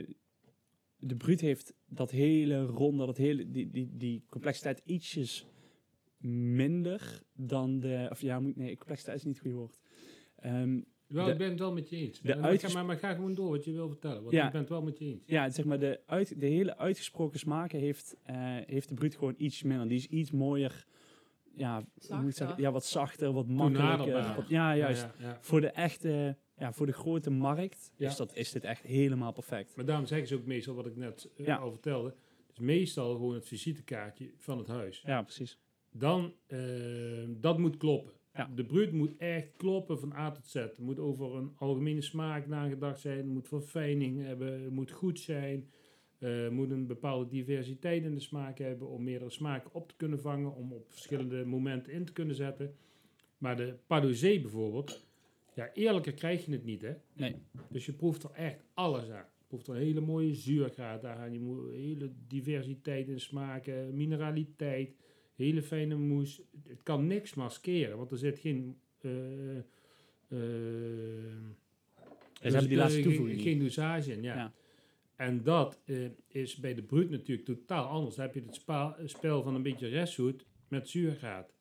de Brut heeft dat hele ronde, dat hele, die, die, die complexiteit ietsjes minder dan de, of ja, moet, nee, complexiteit is niet het goede woord. Ehm, Wel, de- ik ben het wel met je eens. de ga, maar, maar ga gewoon door wat je wil vertellen. Want Ja. ik ben het wel met je eens. ja, zeg maar de, uit, de hele uitgesproken smaken heeft, eh, heeft de Brut gewoon iets minder. Die is iets mooier, ja, hoe moet ik zeggen, ja wat zachter, wat makkelijker. Wat- ja, juist. Ja, ja, ja. Voor de echte, ja, voor de grote markt Ja. is, dat, is dit echt helemaal perfect. Maar daarom zeggen ze ook meestal wat ik net Ja. al vertelde. Is meestal gewoon het visitekaartje van het huis. Ja, precies. Dan, eh, dat moet kloppen. Ja. De bruut moet echt kloppen van A tot Z. Het moet over een algemene smaak nagedacht zijn. Het moet verfijning hebben. Het moet goed zijn. Het moet een bepaalde diversiteit in de smaak hebben. Om meerdere smaken op te kunnen vangen. Om op verschillende momenten in te kunnen zetten. Maar de Padosé bijvoorbeeld. Ja, eerlijker krijg je het niet, hè? Nee. Dus je proeft er echt alles aan. Je proeft er een hele mooie zuurgraad aan. Je moet hele diversiteit in smaken, mineraliteit, hele fijne moes. Het kan niks maskeren, want er zit geen... Ze hebben die laatste toevoeging. Geen, dosage in, ja. Ja. En dat eh, is bij de bruut natuurlijk totaal anders. Dan heb je het spel van een beetje restzoet met zuurgraad.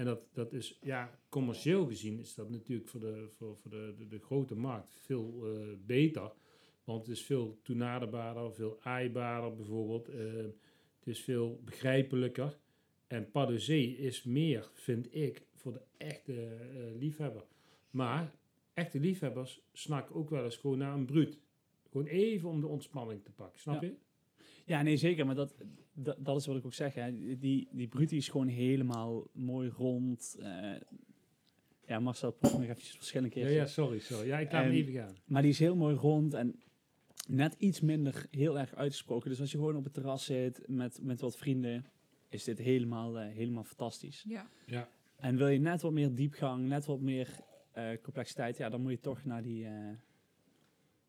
En dat, dat is, ja, commercieel gezien is dat natuurlijk voor de, voor, voor de, de, de grote markt veel eh, beter. Want het is veel toenaderbaarder, veel aaibaarder bijvoorbeeld. Eh, het is veel begrijpelijker. En pas de zee is meer, vind ik, voor de echte eh, liefhebber. Maar echte liefhebbers snakken ook wel eens gewoon naar een bruut. Gewoon even om de ontspanning te pakken, snap Ja. je? Ja, nee, zeker. Maar dat, dat, dat is wat ik ook zeg. Hè. Die, die Bruti is gewoon helemaal mooi rond. eh, ja, Marcel proeft nog eventjes verschillende Ja, keer. ja, sorry, sorry. Ja, ik laat hem En- even gaan. Maar die is heel mooi rond en net iets minder heel erg uitgesproken. Dus als je gewoon op het terras zit met, met wat vrienden, is dit helemaal, eh, helemaal fantastisch. Ja. Ja. En wil je net wat meer diepgang, net wat meer eh, complexiteit, ja, dan moet je toch naar die... eh,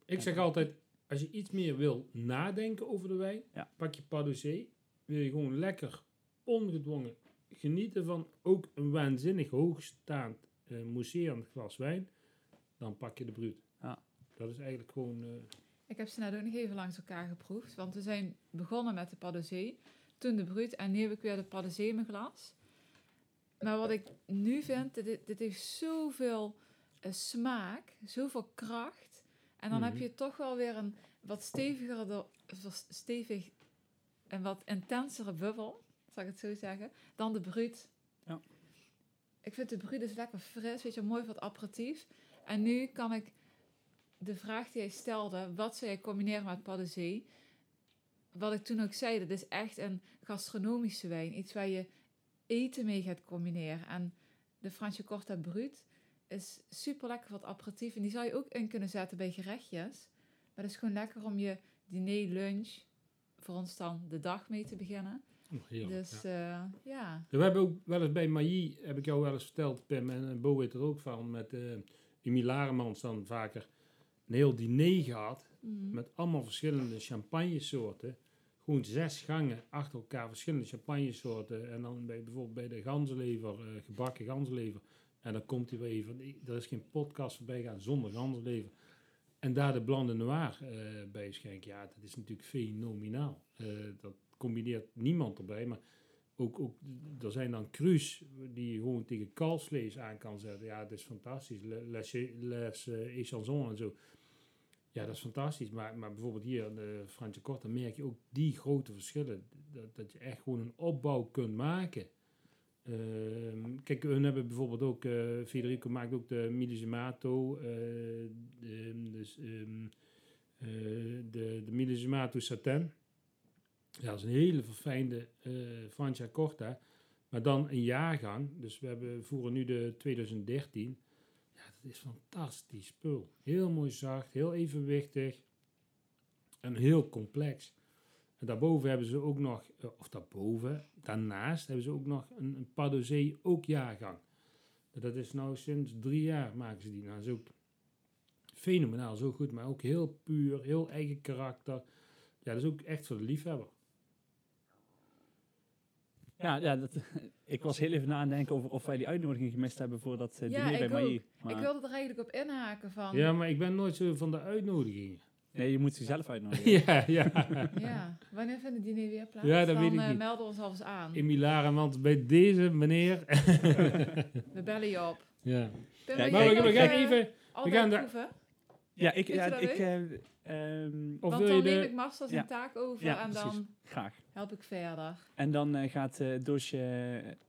Ik zeg altijd, als je iets meer wil nadenken over de wijn, Ja. pak je Padosé. Wil je gewoon lekker, ongedwongen genieten van ook een waanzinnig hoogstaand, eh mousserend glas wijn, dan pak je de Brut. Ja. Dat is eigenlijk gewoon... eh, Ik heb ze net ook nog even langs elkaar geproefd. Want we zijn begonnen met de Padosé. Toen de Brut en nu heb ik weer de Padosé in mijn glas. Maar wat ik nu vind, dit, dit heeft zoveel eh, smaak, zoveel kracht. En dan heb Mhm. je toch wel weer een wat stevigere, stevig en wat intensere bubbel, zal ik het zo zeggen, dan de Brut. Ja. Ik vind de Brut is lekker fris, weet je, mooi voor het aperitief. En nu kan ik de vraag die hij stelde, wat zou je combineren met Zee? Wat ik toen ook zei, dat is echt een gastronomische wijn. Iets waar je eten mee gaat combineren. En de Franciacorta Brut is super lekker het aperitief. En die zou je ook in kunnen zetten bij gerechtjes. Maar het is gewoon lekker om je diner, lunch, voor ons dan de dag mee te beginnen. oh, heerlijk, dus ja. ja. ja. We hebben ook wel eens bij Mailly, heb ik jou wel eens verteld, Pim, en eh, Bo weet er ook van, met eh Emile Laremans dan vaker een heel diner gehad. Mhm. Met allemaal verschillende champagnesoorten. Gewoon zes gangen achter elkaar, verschillende champagnesoorten. En dan bij, bijvoorbeeld bij de ganzenlever, eh, gebakken ganzenlever. En dan komt hij weer even, er is geen podcast voorbij gaan zonder ganzenlever. En daar de Blanc de Noir eh, bij schenken. Ja, dat is natuurlijk fenomenaal. Eh, dat combineert niemand erbij. Maar ook, ook, er zijn dan cru's die je gewoon tegen kalfsvlees aan kan zetten. Ja, dat is fantastisch. Les, les, eh, Échansons en zo. Ja, dat is fantastisch. Maar, maar bijvoorbeeld hier, de Fransje Kort, dan merk je ook die grote verschillen. Dat, dat je echt gewoon een opbouw kunt maken. Ehm, kijk, hun hebben bijvoorbeeld ook, eh, Federico maakt ook de Milesimato, eh de, dus, ehm, eh, de, de Satin. Ja, dat is een hele verfijnde Francia Corta. Maar dan een jaargang. Dus we hebben, voeren nu de 2013. Ja, dat is fantastisch spul. Heel mooi zacht, heel evenwichtig. En heel complex. En daarboven hebben ze ook nog, eh, of daarboven, daarnaast hebben ze ook nog een, een Padosé ook jaargang. Dat is nou sinds drie jaar maken ze die. Nou, dat is ook fenomenaal, zo goed, maar ook heel puur, heel eigen karakter. Ja, dat is ook echt voor de liefhebber. ja, ja dat, ik was heel even na aan het denken over of wij die uitnodiging gemist hebben voor dat eh, Ja, diner bij ook. Maar Ik wilde er eigenlijk op inhaken van. Ja, maar ik ben nooit zo van de uitnodigingen. Nee, je moet ze zelf uitnodigen. ja, ja. Ja, wanneer vindt het diner weer plaats? Ja, dat Dan weet ik eh, niet. melden we ons alvast aan. In Milaan, want bij deze meneer. We bellen je op. ja. Ja, Maar we, we gaan even. altijd gaan daar- proeven? Ja, ik, ja, ik eh, ehm, Of Want wil dan je neem ik. Marcel zijn Ja. taak over Ja, en precies. dan graag. help ik verder. En dan eh, gaat, het doosje,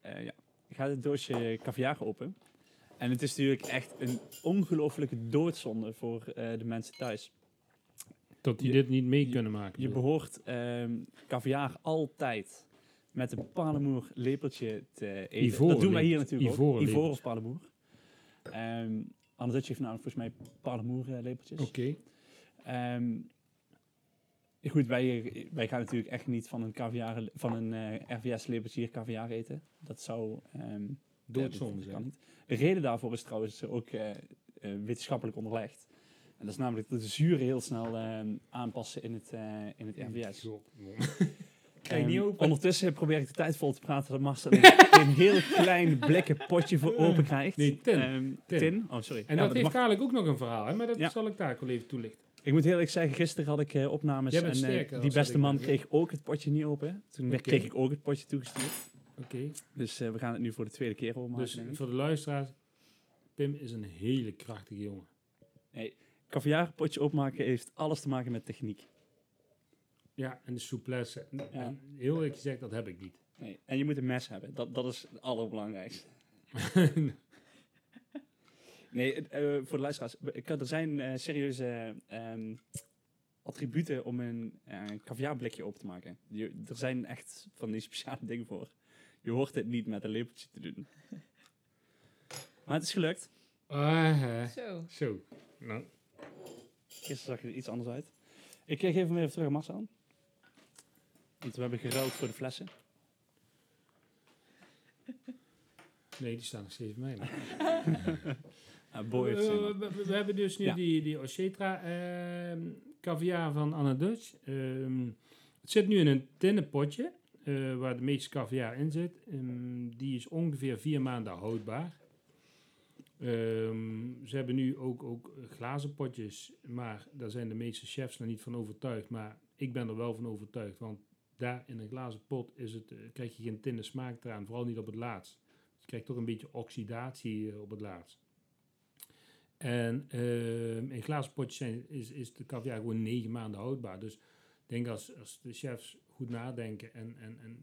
eh, ja, gaat het doosje caviar open. En het is natuurlijk echt een ongelofelijke doodzonde voor eh, de mensen thuis. Dat die Je- dit niet mee kunnen maken. Je behoort ehm caviar altijd met een palemoer lepeltje te eten. Ivoren dat doen wij hier lepeltje. natuurlijk Ivoren ook. Ivoren lepeltje. of palemoer. Ehm Anne Dutch heeft namelijk volgens mij palemoer eh, lepeltjes. Oké. Ehm, goed, wij, wij gaan natuurlijk echt niet van een, caviar, van een eh, RVS-lepeltje hier caviar eten. Dat zou... ehm, ja, Doodzonde zijn. niet. De reden daarvoor is trouwens ook... eh, wetenschappelijk onderlegd. En dat is namelijk dat de zuren heel snel eh, aanpassen in het, eh, in het RVS. Kijk niet Ehm, open. Ondertussen probeer ik de tijd vol te praten dat Marcel een, een heel klein blikken potje voor open krijgt. Nee, tin. Ehm, Tin. tin. Oh, sorry. En Ja, dat heeft mag- dadelijk ook nog een verhaal, hè? maar dat Ja. zal ik daar ook wel even toelichten. Ik moet heel eerlijk zeggen, gisteren had ik eh, opnames en sterker die beste man kreeg ook het potje niet open. Toen kreeg ik ook het potje toegestuurd. Oké, Dus we gaan het nu voor de tweede keer opmaken. dus voor de luisteraars, Pim is een hele krachtige jongen. Caviar potje opmaken heeft alles te maken met techniek. Ja, en de souplesse. En- Ja. en heel eerlijk gezegd, dat heb ik niet. Nee. En je moet een mes hebben. Dat, dat is het allerbelangrijkste. Nee, eh, eh, voor de luisteraars. ik kan- Er zijn eh, serieuze ehm, attributen om een uh, caviarblikje open te maken. Je, er zijn echt van die speciale dingen voor. Je hoort het niet met een lepeltje te doen. Maar het is gelukt. Zo. Zo. Nou, Gisteren zag je er iets anders uit. Ik geef hem even terug aan Marcel. Want we hebben geruild voor de flessen. nee, die staan nog steeds bij mij. Ah, boy we, we- we hebben dus nu Ja. die, die Ocetra ehm caviar van Anna Dutch. Ehm, het zit nu in een tinnen potje, eh, waar de meeste caviar in zit. Ehm, die is ongeveer vier maanden houdbaar. Ehm, ze hebben nu ook, ook glazen potjes, maar daar zijn de meeste chefs nog niet van overtuigd. Maar ik ben er wel van overtuigd, want daar in een glazen pot is het, eh, krijg je geen tinnen smaak eraan, vooral niet op het laatst. Je krijgt toch een beetje oxidatie eh, op het laatst. En ehm, in glazen potjes is, is de caviar gewoon negen maanden houdbaar. Dus ik denk als, als de chefs goed nadenken en, en, en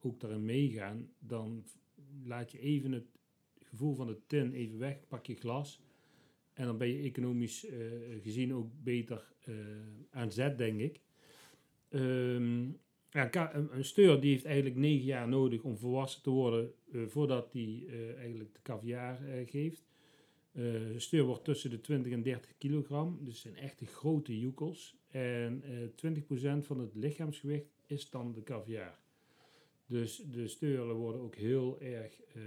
ook daarin meegaan, dan laat je even het gevoel van de tin even weg, pak je glas. En dan ben je economisch eh, gezien ook beter eh, aan zet, denk ik. Ehm, ja, een, een steur die heeft eigenlijk negen jaar nodig om volwassen te worden eh, voordat hij eigenlijk de caviar geeft. De steur wordt tussen de 20 en 30 kilogram, dus zijn echte grote joekels. En eh 20% van het lichaamsgewicht is dan de caviar. Dus de steuren worden ook heel erg eh,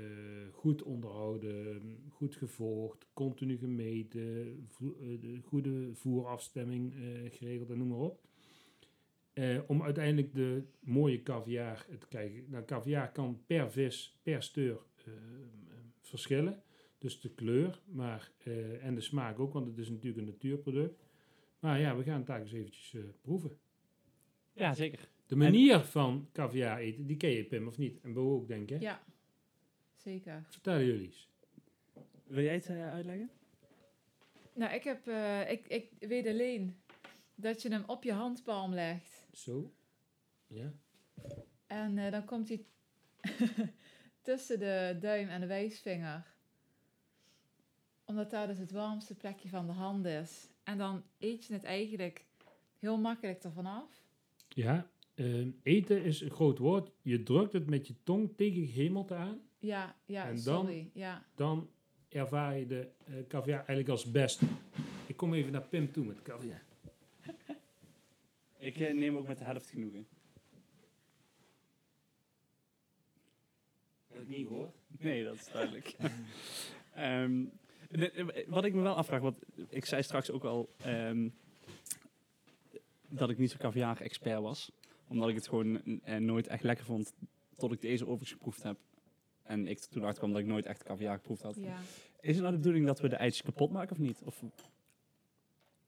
goed onderhouden, goed gevolgd, continu gemeten, eh, de goede voerafstemming eh, geregeld en noem maar op. Om uiteindelijk de mooie caviar te krijgen. Nou, caviar kan per vis, per steur verschillen. Dus de kleur maar, en de smaak ook, want het is natuurlijk een natuurproduct. Maar ja, we gaan het daar eens eventjes proeven. Ja, zeker. De manier van caviar eten, die ken je Pim, of niet? En Bo ook, denk ik. Ja, zeker. Vertel jullie eens. Wil jij het eh, uitleggen? Nou, ik, heb, eh, ik, ik weet alleen dat je hem op je handpalm legt. Zo. Ja. En eh, dan komt hij tussen de duim en de wijsvinger. Omdat daar dus het warmste plekje van de hand is. En dan eet je het eigenlijk heel makkelijk ervan af. Ja. Ehm, eten is een groot woord. Je drukt het met je tong tegen je gehemelte aan. Ja, ja, En dan? sorry. Ja. Dan ervaar je de eh caviar eigenlijk als beste. Ik kom even naar Pim toe met caviar. Ik eh, neem ook met de helft genoegen. Heb ik niet gehoord. Nee, dat is duidelijk. Ehm, eh, wat ik me wel afvraag, want ik zei straks ook al ehm, dat ik niet zo'n caviar-expert was. Omdat ik het gewoon eh, nooit echt lekker vond tot ik deze overigens geproefd heb. En ik er toen achter kwam dat ik nooit echt caviar geproefd had. ja. Is het nou de bedoeling dat we de eitjes kapot maken of niet? Of,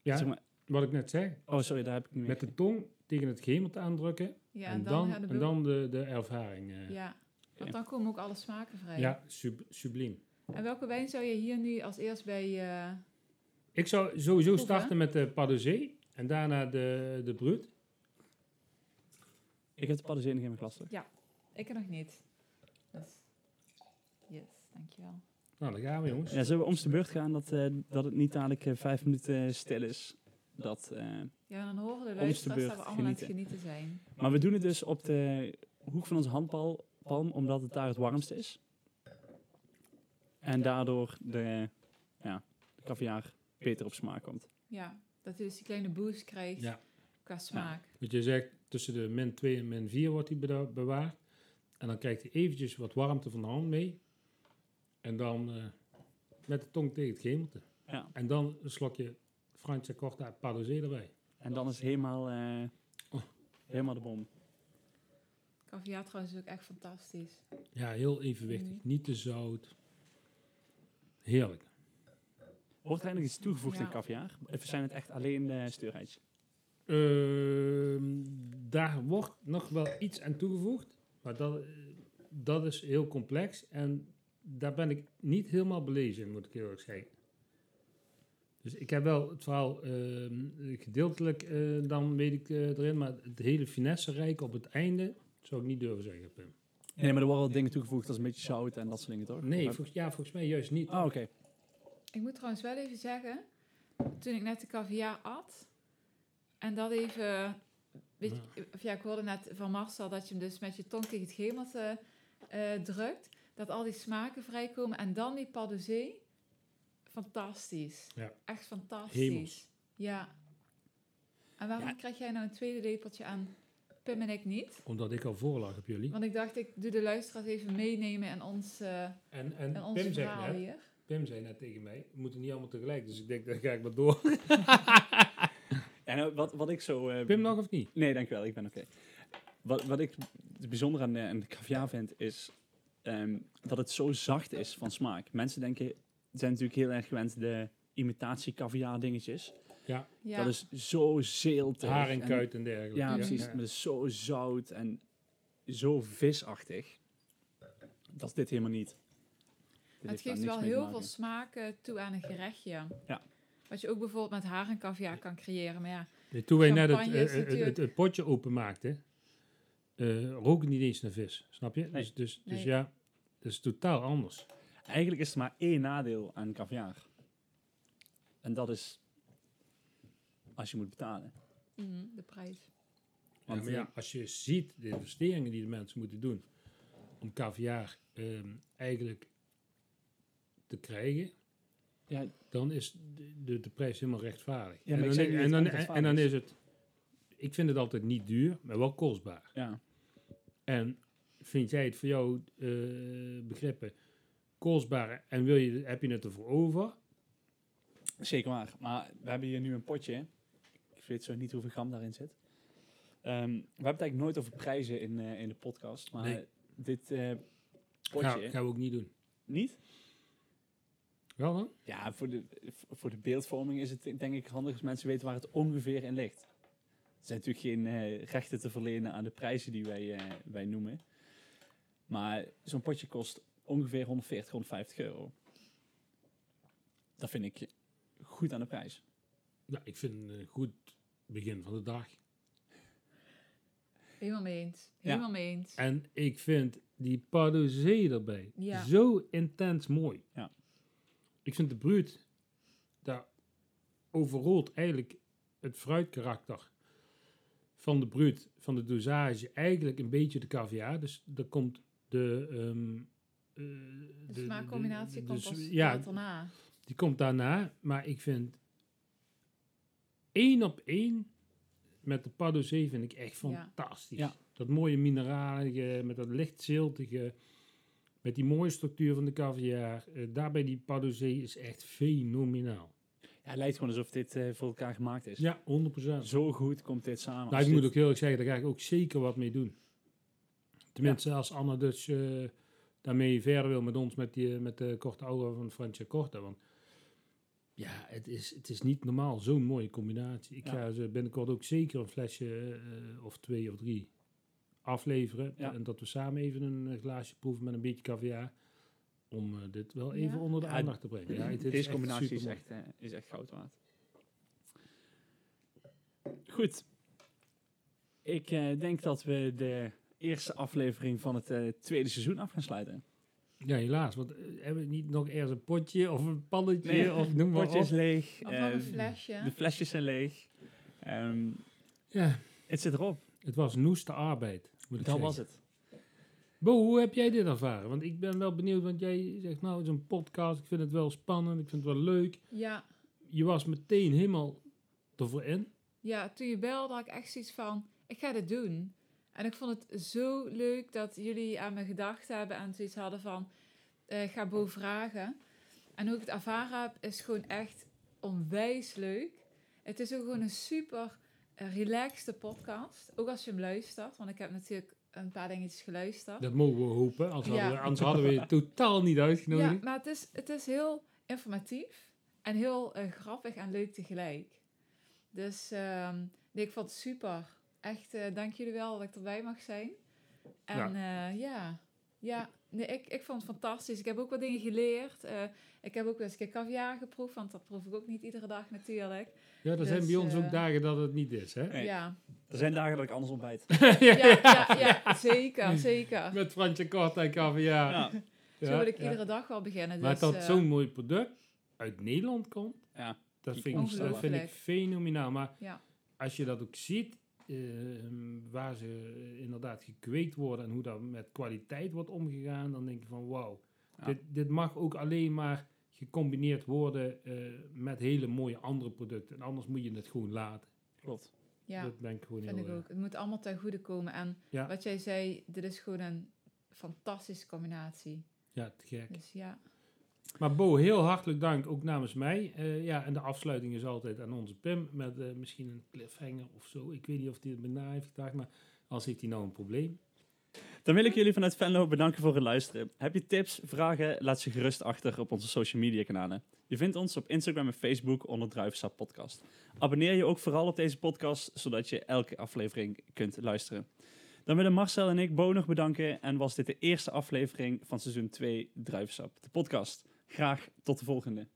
Ja, zeg maar, wat ik net zei. oh, sorry, daar heb ik niet mee. Met de tong tegen het gehemelte aandrukken. ja en, dan, en dan de, de ervaring. eh. Ja, want dan komen ook alle smaken vrij. ja, sub, subliem. En welke wijn zou je hier nu als eerst bij... eh, Ik zou sowieso Proeven. starten met de Padozé en daarna de, de Brut. Ik heb de paddenzeeën nog in mijn klas. toch? ik er nog niet. Dus, yes, dankjewel. Nou, daar gaan we jongens. Ja, zullen we om de beurt gaan dat, eh, dat het niet dadelijk eh, vijf minuten stil is? Dat, eh, Ja, dan horen de luisteraars beurt dat we allemaal aan het genieten. genieten zijn. Maar we doen het dus op de hoek van onze handpalm, omdat het daar het warmst is. En daardoor de, ja, de caviar beter op smaak komt. Ja, dat je dus die kleine boost krijgt Ja. qua smaak. Wat je zegt, tussen de min 2 en min 4 wordt die beda- bewaard. En dan krijgt hij eventjes wat warmte van de hand mee. En dan eh, met de tong tegen het gehemelte. Ja. En dan een slokje Francia Corta Padosé erbij. En dan is het helemaal, eh, Oh. helemaal de bom. Caviar trouwens is ook echt fantastisch. Ja, heel evenwichtig. Mhm. Niet te zout. Heerlijk. Wordt er eigenlijk iets toegevoegd Ja. in caviar? Of zijn het echt alleen de steurheidjes? Ehm, daar wordt nog wel iets aan toegevoegd. Maar dat, dat is heel complex. En daar ben ik niet helemaal belezen in, moet ik heel eerlijk zeggen. Dus ik heb wel het verhaal ehm, gedeeltelijk, eh, dan weet ik eh, erin. Maar het hele finesse rijk op het einde zou ik niet durven zeggen, Pim. Nee, maar er worden wel dingen toegevoegd als een beetje zout en dat soort dingen, toch? Nee, volgens, ja, volgens mij juist niet. Oh, oké. Ik moet trouwens wel even zeggen, toen ik net de caviar at, en dat even, weet je, ja, ik hoorde net van Marcel dat je hem dus met je tong tegen het gemelte eh, drukt, dat al die smaken vrijkomen en dan die padozee, fantastisch. Ja. Echt fantastisch. Hemels. Ja. En waarom Ja. krijg jij nou een tweede lepeltje aan Pim en ik niet? Omdat ik al voorlag op jullie. Want ik dacht, ik doe de luisteraars even meenemen in ons, eh En, en in ons Pim, verhaal net, hier. Pim zei net tegen mij, we moeten niet allemaal tegelijk. Dus ik denk, dan ga ik maar door. En eh, wat, wat ik zo... eh, Pim nog of niet? Nee, dankjewel. Ik ben oké. Wat, wat ik het bijzonder aan de, aan de caviar vind, is ehm, dat het zo zacht is van smaak. Mensen denken, zijn natuurlijk heel erg gewend de imitatie caviar dingetjes. Ja. Dat is zo zeeltig. Haar en en- kuit en dergelijke. Ja, precies. Maar het is zo zout en zo visachtig. Dat is dit helemaal niet. Dit Het geeft wel heel maken. veel smaken toe aan een gerechtje. Ja. Wat je ook bijvoorbeeld met haar en caviar kan creëren. Maar ja, Nee, Toen wij net het, eh, het, natuurlijk- het potje openmaakten, eh rook niet eens naar vis. Snap je? Nee. Dus, dus, dus Nee. ja, dat is totaal anders. Eigenlijk is er maar één nadeel aan caviar. En dat is als je moet betalen. mhm, de prijs. Ja, Want, maar ja, als je ziet de investeringen die de mensen moeten doen om caviar ehm, eigenlijk te krijgen, Ja, dan is de, de, prijs helemaal rechtvaardig. Ja, en, dan, en, dan, dan is. het, ik vind het altijd niet duur, maar wel kostbaar. ja. En vind jij het voor jou eh, begrippen kostbaar en wil je, heb je het ervoor over? Zeker waar. Maar we hebben hier nu een potje. Ik weet zo niet hoeveel gram daarin zit. Ehm, we hebben het eigenlijk nooit over prijzen in, eh, in de podcast. Maar Nee. dit eh, potje... Ga, gaan we ook niet doen. Niet? Wel dan? Ja, voor de, voor de beeldvorming is het denk ik handig als mensen weten waar het ongeveer in ligt. Er zijn natuurlijk geen eh, rechten te verlenen aan de prijzen die wij, eh, wij noemen. Maar zo'n potje kost ongeveer 140, 150 euro. Dat vind ik goed aan de prijs. Ja, ik vind het een goed begin van de dag. Helemaal mee eens. Ja. Helemaal mee eens. En ik vind die Pardozee erbij Ja. zo intens mooi. Ja. Ik vind de bruut, daar overrolt eigenlijk het fruitkarakter van de bruut, van de dosage, eigenlijk een beetje de caviar. Dus daar komt de... ehm, eh, De smaakcombinatie de- komt ja, later na. die komt daarna. Maar ik vind één op één met de Pardozee vind ik echt Ja. fantastisch. Ja. Dat mooie mineralige, met dat licht ziltige, met die mooie structuur van de caviar. eh, daarbij die Pardozee is echt fenomenaal. Ja, het lijkt gewoon alsof dit eh, voor elkaar gemaakt is. Ja, 100%. Zo goed komt dit samen. Nou, ik moet ook heel erg zeggen, daar ga ik ook zeker wat mee doen. Tenminste, als Anna dus eh, daarmee verder wil met ons, met, die, met de korte aura van Francia Corta. Want ja, het is, het is niet normaal zo'n mooie combinatie. Ik Ja. ga ze binnenkort ook zeker een flesje of twee of drie afleveren. Ja. En dat we samen even een eh, glaasje proeven met een beetje caviar. Om eh, dit wel even Ja. onder de Ja, aandacht te brengen. Ja, het is Deze echt combinatie is echt, eh, is echt goud waard. Goed. Ik eh, denk dat we de eerste aflevering van het eh, tweede seizoen af gaan sluiten. Ja, helaas. Want hebben we niet nog ergens een potje of een pannetje Nee, of noem maar Het potje is leeg. Of nog een flesje. De flesjes zijn leeg. Ehm, Ja, het zit erop. het was noeste arbeid, moet ik Dat zeggen. was het. Bo, hoe heb jij dit ervaren? Want ik ben wel benieuwd, want jij zegt nou, het is een podcast, ik vind het wel spannend, ik vind het wel leuk. Ja, Je was meteen helemaal ervoor in. ja, toen je belde had ik echt zoiets van, ik ga dit doen. En ik vond het zo leuk dat jullie aan me gedacht hebben en zoiets hadden van, eh, ga Bo vragen. En hoe ik het ervaren heb, is gewoon echt onwijs leuk. Het is ook gewoon een super uh, relaxte podcast. Ook als je hem luistert. Want ik heb natuurlijk een paar dingetjes geluisterd. Dat mogen we hopen. Anders, Ja. hadden, we, anders hadden we je totaal niet Ja, uitgenodigd. maar het is, het is heel informatief. En heel eh, grappig en leuk tegelijk. Dus ehm, nee, ik vond het super. Echt, eh, dank jullie wel dat ik erbij mag zijn. En ja, ja, ja nee, ik, ik vond het fantastisch. Ik heb ook wat dingen geleerd. Eh, ik heb ook eens een keer caviar geproefd, want dat proef ik ook niet iedere dag natuurlijk. Ja, er zijn Dus, bij ons ook eh, dagen dat het niet is, hè? Nee. Ja, Er zijn dagen dat ik anders ontbijt. ja, ja, ja, zeker, zeker. Met Fransje Kort en caviar. Ja. Zo wil ik iedere dag wel beginnen. Maar dus, dat eh, zo'n mooi product uit Nederland komt, Ja. dat vind, ik, dat vind ik fenomenaal. Maar Ja. als je dat ook ziet, eh, waar ze inderdaad gekweekt worden en hoe daar met kwaliteit wordt omgegaan, dan denk je van wauw, Ja. dit, dit mag ook alleen maar gecombineerd worden eh, met hele mooie andere producten. En anders moet je het gewoon laten. Klopt. ja. Dat ben ik gewoon Vind heel ik ook. Het moet allemaal ten goede komen. En Ja. wat jij zei, dit is gewoon een fantastische combinatie. Ja, te gek. Dus ja, Maar Bo, heel hartelijk dank ook namens mij. Eh, ja, en de afsluiting is altijd aan onze Pim met eh, misschien een cliffhanger of zo. Ik weet niet of hij het bijna heeft gedacht, maar als heeft hij nou een probleem. Dan wil ik jullie vanuit Venlo bedanken voor het luisteren. Heb je tips, vragen, laat ze gerust achter op onze social media kanalen. Je vindt ons op Instagram en Facebook onder Druivensap Podcast. Abonneer je ook vooral op deze podcast, zodat je elke aflevering kunt luisteren. Dan willen Marcel en ik Bo nog bedanken en was dit de eerste aflevering van seizoen 2 Druivensap, de podcast. Graag tot de volgende.